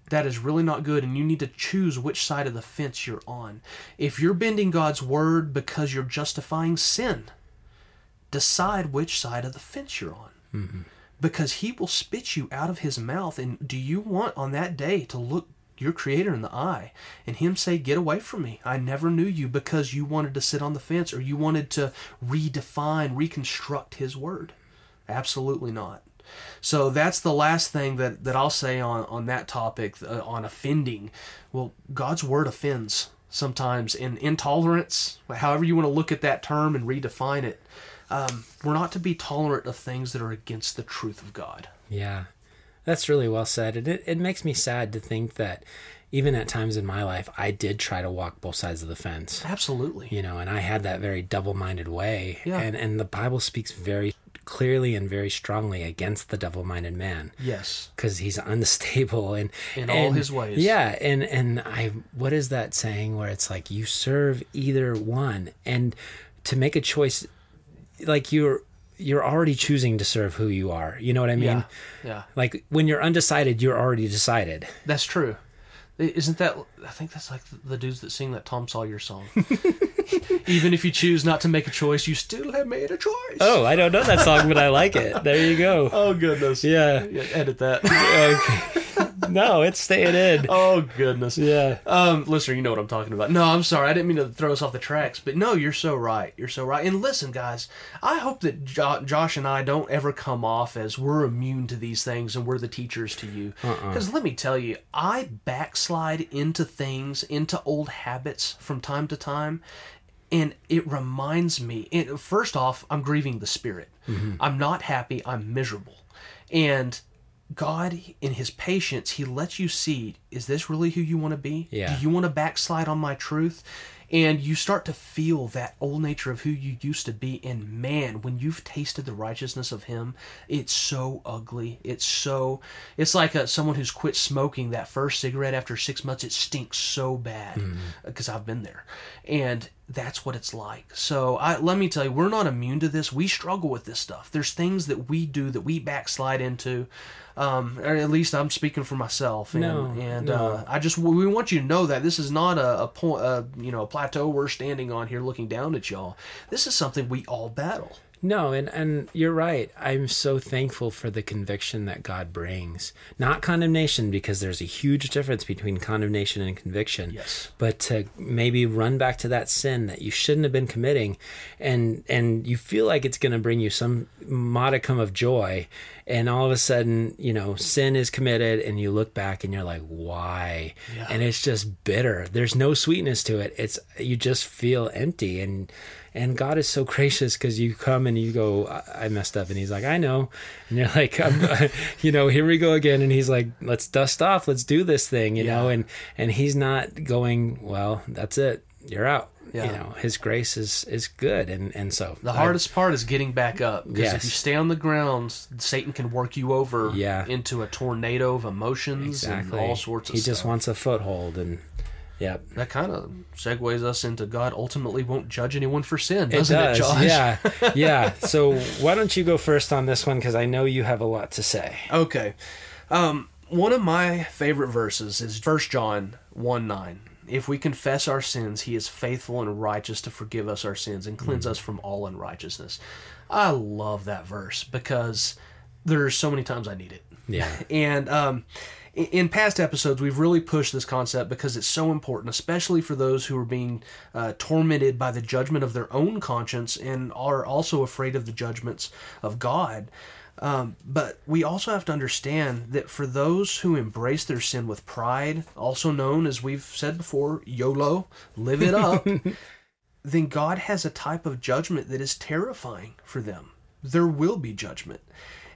That is really not good, and you need to choose which side of the fence you're on. If you're bending God's word because you're justifying sin, decide which side of the fence you're on. Because he will spit you out of his mouth. And do you want on that day to look your creator in the eye and him say, Get away from me? I never knew you because you wanted to sit on the fence or you wanted to redefine, reconstruct his word. Absolutely not. So that's the last thing that, that I'll say on, on that topic, uh, on offending. Well, God's word offends sometimes, and intolerance, however you want to look at that term and redefine it, um, we're not to be tolerant of things that are against the truth of God. Yeah, that's really well said. And it, it makes me sad to think that even at times in my life, I did try to walk both sides of the fence, Absolutely. you know, and I had that very double minded way. Yeah. And, and the Bible speaks very clearly and very strongly against the double minded man. Yes. because he's unstable and In all and- his ways. Yeah, and and I what is that saying where it's like you serve either one, and to make a choice, like you're you're already choosing to serve who you are. You know what I mean? Yeah. Yeah. Like when you're undecided, you're already decided. That's true. Isn't that? I think that's like the dudes that sing that Tom Sawyer song. Even if you choose not to make a choice, you still have made a choice. Oh, I don't know that song, but I like it. There you go. Oh goodness. Yeah. Yeah, edit that. Okay. No, it's staying in. Oh goodness. Yeah. Um, listener, you know what I'm talking about. No, I'm sorry. I didn't mean to throw us off the tracks, but no, you're so right. You're so right. And listen, guys, I hope that jo- Josh and I don't ever come off as we're immune to these things and we're the teachers to you. Because let me tell you, I backslide into things, into old habits from time to time, and it reminds me. And first off, I'm grieving the spirit. I'm not happy. I'm miserable, and God, in His patience, He lets you see: is this really who you want to be? Yeah. Do you want to backslide on my truth? And you start to feel that old nature of who you used to be. And man, when you've tasted the righteousness of Him, it's so ugly. It's so. It's like a, someone who's quit smoking that first cigarette after six months. It stinks so bad hmm. because I've been there, and that's what it's like. So I, let me tell you, we're not immune to this. We struggle with this stuff. There's things that we do that we backslide into. Um, or at least I'm speaking for myself. And, No, and no. Uh, I just we want you to know that this is not a, a point, uh, you know, a plateau we're standing on here looking down at y'all. This is something we all battle. No, and and you're right. I'm so thankful for the conviction that God brings. Not condemnation because there's a huge difference between condemnation and conviction. Yes. But to maybe run back to that sin that you shouldn't have been committing and and you feel like it's going to bring you some modicum of joy and all of a sudden, you know, sin is committed and you look back and you're like, "Why?" Yeah. And it's just bitter. There's no sweetness to it. It's you just feel empty and and God is so gracious because you come and you go, I I messed up. And he's like, I know. And you're like, you know, here we go again. And he's like, let's dust off. Let's do this thing, you know? And, and he's not going, well, that's it. You're out. Yeah. You know, his grace is, is good. And, and so The I- hardest part is getting back up because Yes. if you stay on the ground, Satan can work you over Yeah. into a tornado of emotions exactly. and all sorts of he stuff. just wants a foothold. And yeah, that kind of segues us into God ultimately won't judge anyone for sin, it doesn't it, does. Josh? Yeah. Yeah. So why don't you go first on this one? Because I know you have a lot to say. Okay. Um, one of my favorite verses is 1 John 1 9. If we confess our sins, he is faithful and righteous to forgive us our sins and cleanse us from all unrighteousness. I love that verse because there's so many times I need it. Yeah. And um, in past episodes, we've really pushed this concept because it's so important, especially for those who are being uh, tormented by the judgment of their own conscience and are also afraid of the judgments of God. Um, but we also have to understand that for those who embrace their sin with pride, also known as we've said before, YOLO, live it up, then God has a type of judgment that is terrifying for them. There will be judgment.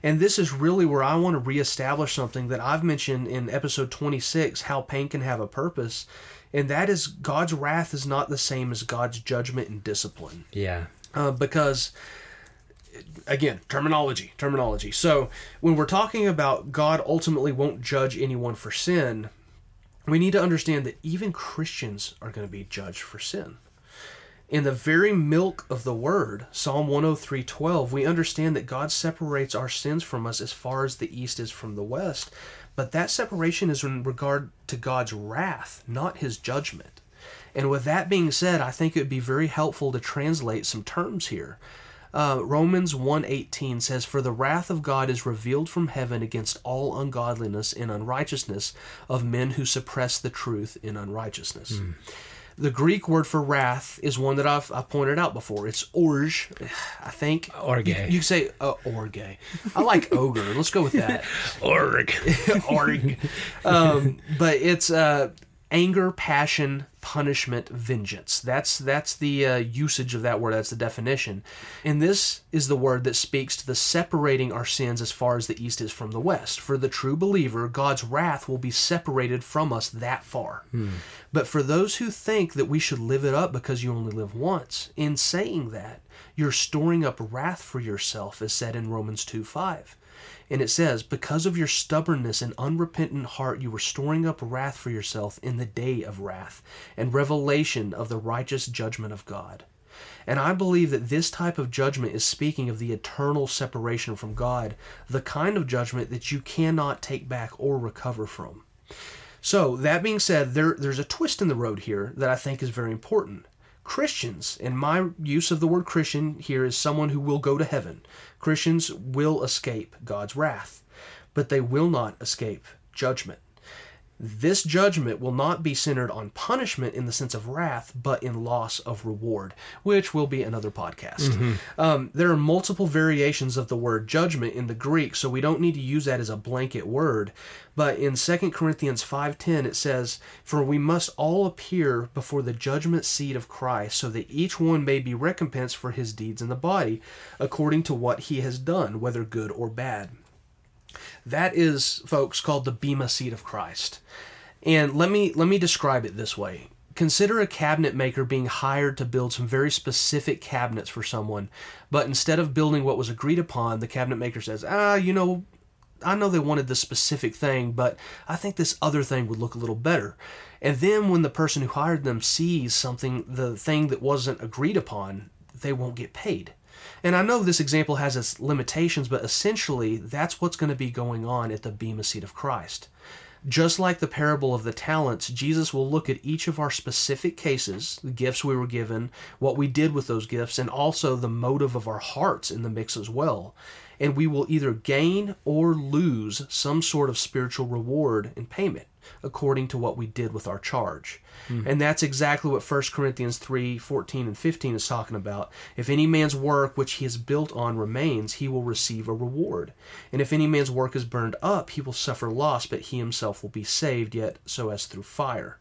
And this is really where I want to reestablish something that I've mentioned in episode 26 how pain can have a purpose. And that is God's wrath is not the same as God's judgment and discipline Yeah. uh, because again terminology terminology so when we're talking about god ultimately won't judge anyone for sin we need to understand that even christians are going to be judged for sin in the very milk of the word psalm 103.12 we understand that god separates our sins from us as far as the east is from the west. But that separation is in regard to god's wrath not his judgment. And with that being said i think it would be very helpful to translate some terms here. Uh, Romans 1:18 says for the wrath of God is revealed from heaven against all ungodliness and unrighteousness of men who suppress the truth in unrighteousness. The Greek word for wrath is one that I've, I've pointed out before. It's orge, I think. Orge. You, you say uh, orge. I like ogre. Let's go with that. Org. Org. Um, but it's uh, anger, passion, punishment, vengeance. That's that's the uh, usage of that word. That's the definition. And this is the word that speaks to the separating our sins as far as the east is from the west. For the true believer, God's wrath will be separated from us that far. But for those who think that we should live it up because you only live once, in saying that, you're storing up wrath for yourself, as said in Romans 2 5. And it says, Because of your stubbornness and unrepentant heart, you were storing up wrath for yourself in the day of wrath and revelation of the righteous judgment of God. And I believe that this type of judgment is speaking of the eternal separation from God, the kind of judgment that you cannot take back or recover from. So, that being said, there, there's a twist in the road here that I think is very important. Christians, and my use of the word Christian here is someone who will go to heaven. Christians will escape God's wrath, but they will not escape judgment. This judgment will not be centered on punishment in the sense of wrath, but in loss of reward, which will be another podcast. Um, there are multiple variations of the word judgment in the Greek, so we don't need to use that as a blanket word. But in 2 Corinthians 5:10 it says, "For we must all appear before the judgment seat of Christ, so that each one may be recompensed for his deeds in the body, according to what he has done, whether good or bad." That is, folks, called the Bema seat of Christ. And let me let me describe it this way. Consider a cabinet maker being hired to build some very specific cabinets for someone, but instead of building what was agreed upon, the cabinet maker says, "Ah, you know, I know they wanted this specific thing, but I think this other thing would look a little better." And then when the person who hired them sees something, the thing that wasn't agreed upon, they won't get paid. And I know this example has its limitations, but essentially that's what's going to be going on at the Bema seat of Christ. Just like the parable of the talents, Jesus will look at each of our specific cases, the gifts we were given, what we did with those gifts, and also the motive of our hearts in the mix as well. And we will either gain or lose some sort of spiritual reward and payment according to what we did with our charge. Hmm. And that's exactly what 1 Corinthians 3 14 and 15 is talking about. If any man's work which he has built on remains, he will receive a reward. And if any man's work is burned up, he will suffer loss, but he himself will be saved, yet so as through fire.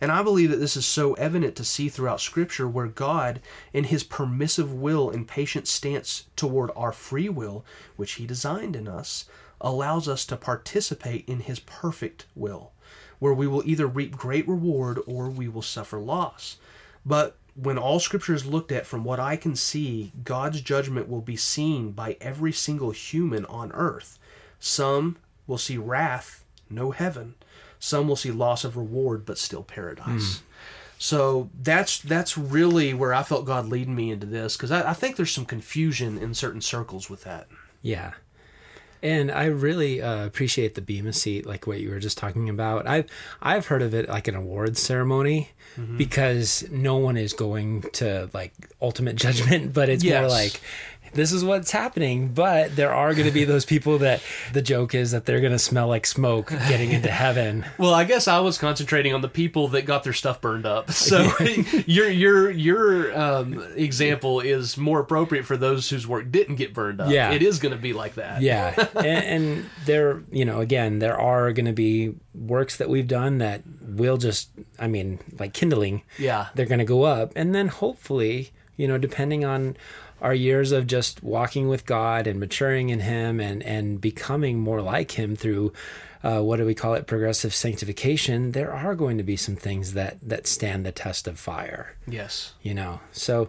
And I believe that this is so evident to see throughout Scripture where God, in His permissive will and patient stance toward our free will, which He designed in us, allows us to participate in His perfect will, where we will either reap great reward or we will suffer loss. But when all Scripture is looked at from what I can see, God's judgment will be seen by every single human on earth. Some will see wrath, no heaven. Some will see loss of reward, but still paradise. So that's that's really where I felt God leading me into this because I, I think there's some confusion in certain circles with that. Yeah. And I really uh, appreciate the Bema seat, like what you were just talking about. I've I've heard of it like an awards ceremony because no one is going to like ultimate judgment, but it's more like this is what's happening. But there are going to be those people that the joke is that they're going to smell like smoke getting into heaven. Well, I guess I was concentrating on the people that got their stuff burned up. So your your your um, example is more appropriate for those whose work didn't get burned up. Yeah. it is going to be like that. yeah and, and there you know again there are going to be works that we've done that will just i mean like kindling Yeah. they're going to go up and then hopefully you know depending on our years of just walking with god and maturing in him and and becoming more like him through uh, what do we call it progressive sanctification there are going to be some things that that stand the test of fire Yes. you know so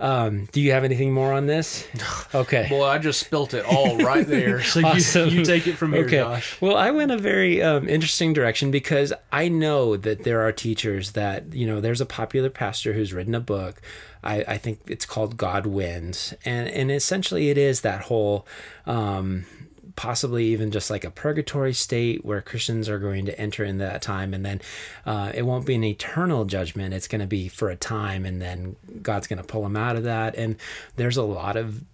um do you have anything more on this okay Boy, I just spilt it all right there. So Awesome. you, you take it from here, Josh. Well, I went a very um, interesting direction because I know that there are teachers that, you know, there's a popular pastor who's written a book. I, I think it's called God Wins. And, and essentially it is that whole, um, possibly even just like a purgatory state where Christians are going to enter in that time. And then uh, it won't be an eternal judgment. It's going to be for a time. And then God's going to pull them out of that. And there's a lot of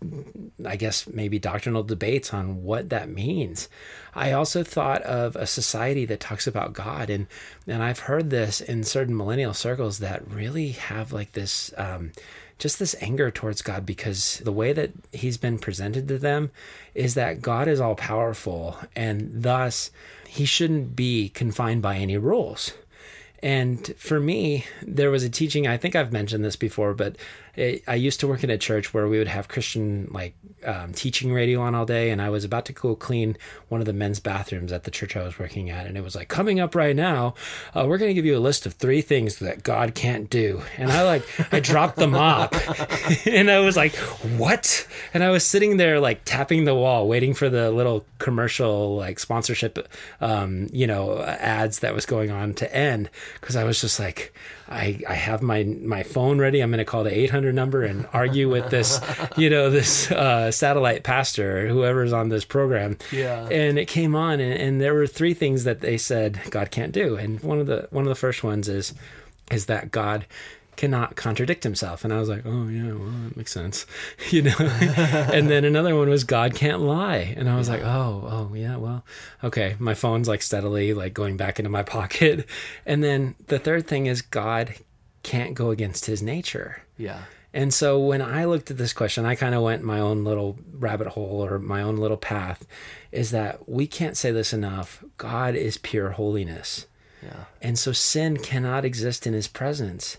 I guess maybe doctrinal debates on what that means. I also thought of a society that talks about God, and and I've heard this in certain millennial circles that really have like this. Um, just this anger towards God because the way that he's been presented to them is that God is all powerful and thus he shouldn't be confined by any rules. And for me, there was a teaching, I think I've mentioned this before, but I used to work in a church where we would have Christian like um, teaching radio on all day. And I was about to go clean one of the men's bathrooms at the church I was working at. And it was like, coming up right now, uh, we're going to give you a list of three things that God can't do. And I like, I dropped the mop and I was like, what? And I was sitting there like tapping the wall, waiting for the little commercial like sponsorship, um, you know, ads that was going on to end because I was just like, I, I have my my phone ready. I'm going to call the 800 number and argue with this, you know, this uh, satellite pastor, or whoever's on this program. Yeah. And it came on, and, and there were three things that they said God can't do, and one of the one of the first ones is is that God cannot contradict himself. And I was like, oh, yeah, well, that makes sense. You know? and then another one was God can't lie. And I was like, oh, oh, yeah, well, okay. My phone's like steadily like going back into my pocket. And then the third thing is God can't go against his nature. Yeah. And so when I looked at this question, I kind of went my own little rabbit hole or my own little path is that we can't say this enough. God is pure holiness. Yeah. And so sin cannot exist in his presence.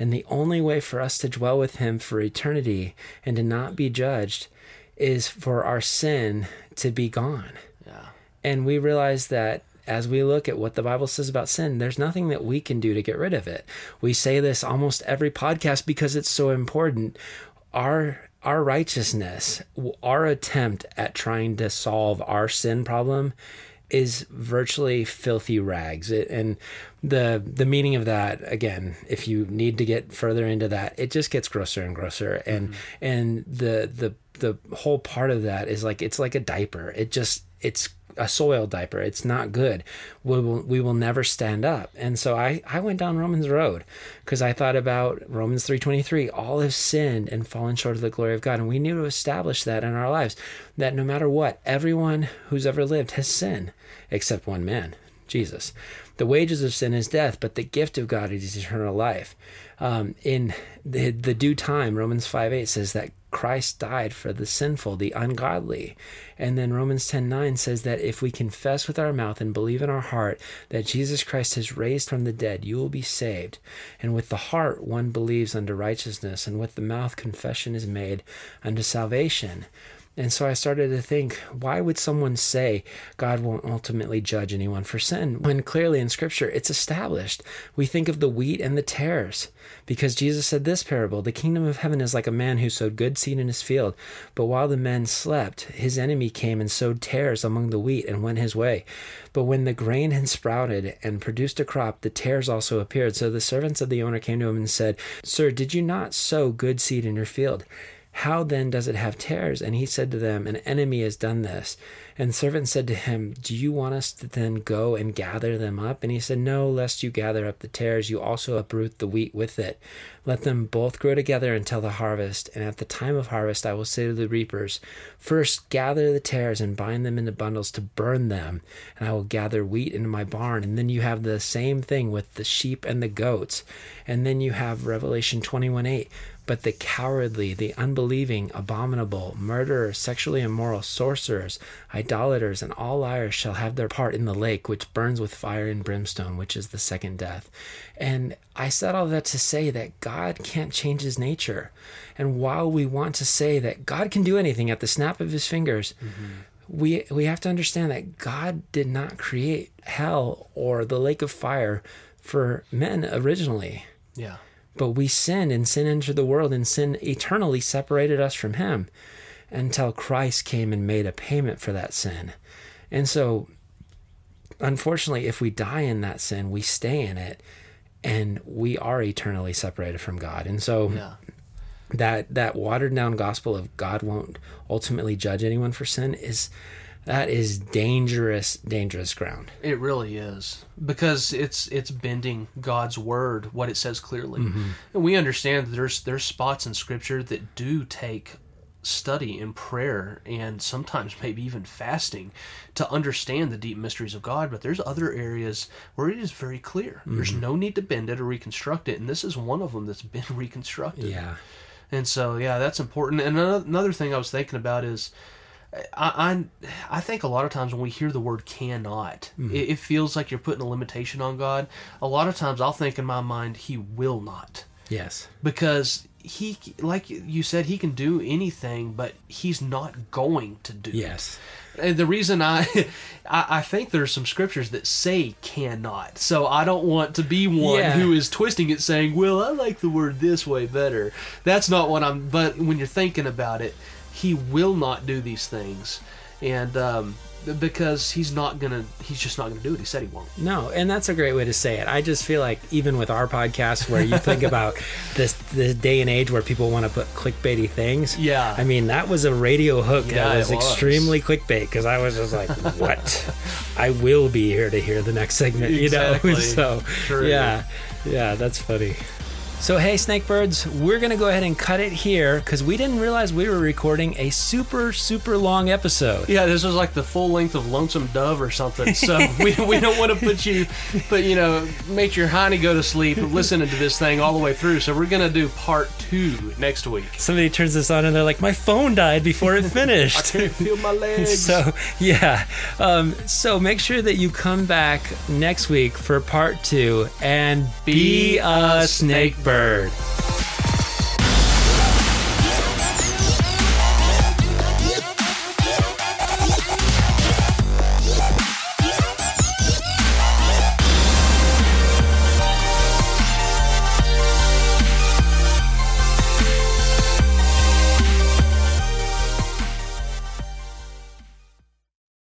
And the only way for us to dwell with him for eternity and to not be judged is for our sin to be gone. Yeah. And we realize that as we look at what the Bible says about sin, there's nothing that we can do to get rid of it. We say this almost every podcast because it's so important. Our our righteousness, our attempt at trying to solve our sin problem is virtually filthy rags. It, and the the meaning of that again, if you need to get further into that, it just gets grosser and grosser. And mm-hmm. and the the the whole part of that is like it's like a diaper. It just it's a soil diaper. It's not good. We will we will never stand up. And so I I went down Romans road because I thought about Romans 3:23. All have sinned and fallen short of the glory of God, and we need to establish that in our lives that no matter what, everyone who's ever lived has sinned except one man, Jesus. The wages of sin is death, but the gift of God is eternal life. Um, in the, the due time, Romans 5 8 says that Christ died for the sinful, the ungodly. And then Romans 10 9 says that if we confess with our mouth and believe in our heart that Jesus Christ has raised from the dead, you will be saved. And with the heart one believes unto righteousness, and with the mouth confession is made unto salvation. And so I started to think, why would someone say God won't ultimately judge anyone for sin when clearly in Scripture it's established? We think of the wheat and the tares because Jesus said this parable The kingdom of heaven is like a man who sowed good seed in his field, but while the men slept, his enemy came and sowed tares among the wheat and went his way. But when the grain had sprouted and produced a crop, the tares also appeared. So the servants of the owner came to him and said, Sir, did you not sow good seed in your field? How then does it have tares? And he said to them, An enemy has done this. And the servant said to him, Do you want us to then go and gather them up? And he said, No, lest you gather up the tares, you also uproot the wheat with it. Let them both grow together until the harvest. And at the time of harvest, I will say to the reapers, First gather the tares and bind them into bundles to burn them, and I will gather wheat into my barn. And then you have the same thing with the sheep and the goats. And then you have Revelation 21 8 but the cowardly, the unbelieving, abominable, murderers, sexually immoral, sorcerers, idolaters, and all liars shall have their part in the lake which burns with fire and brimstone, which is the second death. And I said all that to say that God can't change his nature. And while we want to say that God can do anything at the snap of his fingers, mm-hmm. we we have to understand that God did not create hell or the lake of fire for men originally. Yeah. But we sinned, and sin entered the world, and sin eternally separated us from Him until Christ came and made a payment for that sin. And so, unfortunately, if we die in that sin, we stay in it, and we are eternally separated from God. And so, yeah. that that watered down gospel of God won't ultimately judge anyone for sin is that is dangerous dangerous ground it really is because it's it's bending god's word what it says clearly mm-hmm. and we understand that there's there's spots in scripture that do take study and prayer and sometimes maybe even fasting to understand the deep mysteries of God, but there's other areas where it is very clear. Mm-hmm. There's no need to bend it or reconstruct it, and this is one of them that's been reconstructed. Yeah. And so, yeah, that's important. And another thing I was thinking about is I, I, I think a lot of times when we hear the word cannot, mm-hmm. it, it, feels like you're putting a limitation on God. A lot of times I'll think in my mind, He will not. Yes. Because He, like you said, He can do anything, but He's not going to do it. Yes. And the reason I, I, I think there's some scriptures that say cannot, so I don't want to be one yeah. who is twisting it, saying, "Well, I like the word this way better." That's not what I'm. But when you're thinking about it, he will not do these things, and um, because he's not gonna, he's just not gonna do it. He said he won't. No, and that's a great way to say it. I just feel like even with our podcast, where you think about this this day and age where people want to put clickbaity things. Yeah. I mean, that was a radio hook yeah, that was, was, extremely clickbait because I was just like, what? I will be here to hear the next segment. Exactly. You know. So True. yeah, yeah, that's funny. So, hey, Snakebirds, we're going to go ahead and cut it here because we didn't realize we were recording a super, super long episode. Yeah, this was like the full length of Lonesome Dove or something. So we, we don't want to put you, but you know, make your honey go to sleep listening to this thing all the way through. So we're gonna do part two next week. Somebody turns this on and they're like, my phone died before it I finished. can't feel my legs. so, yeah. Um, so make sure that you come back next week for part two and be, Be a a snake Bird.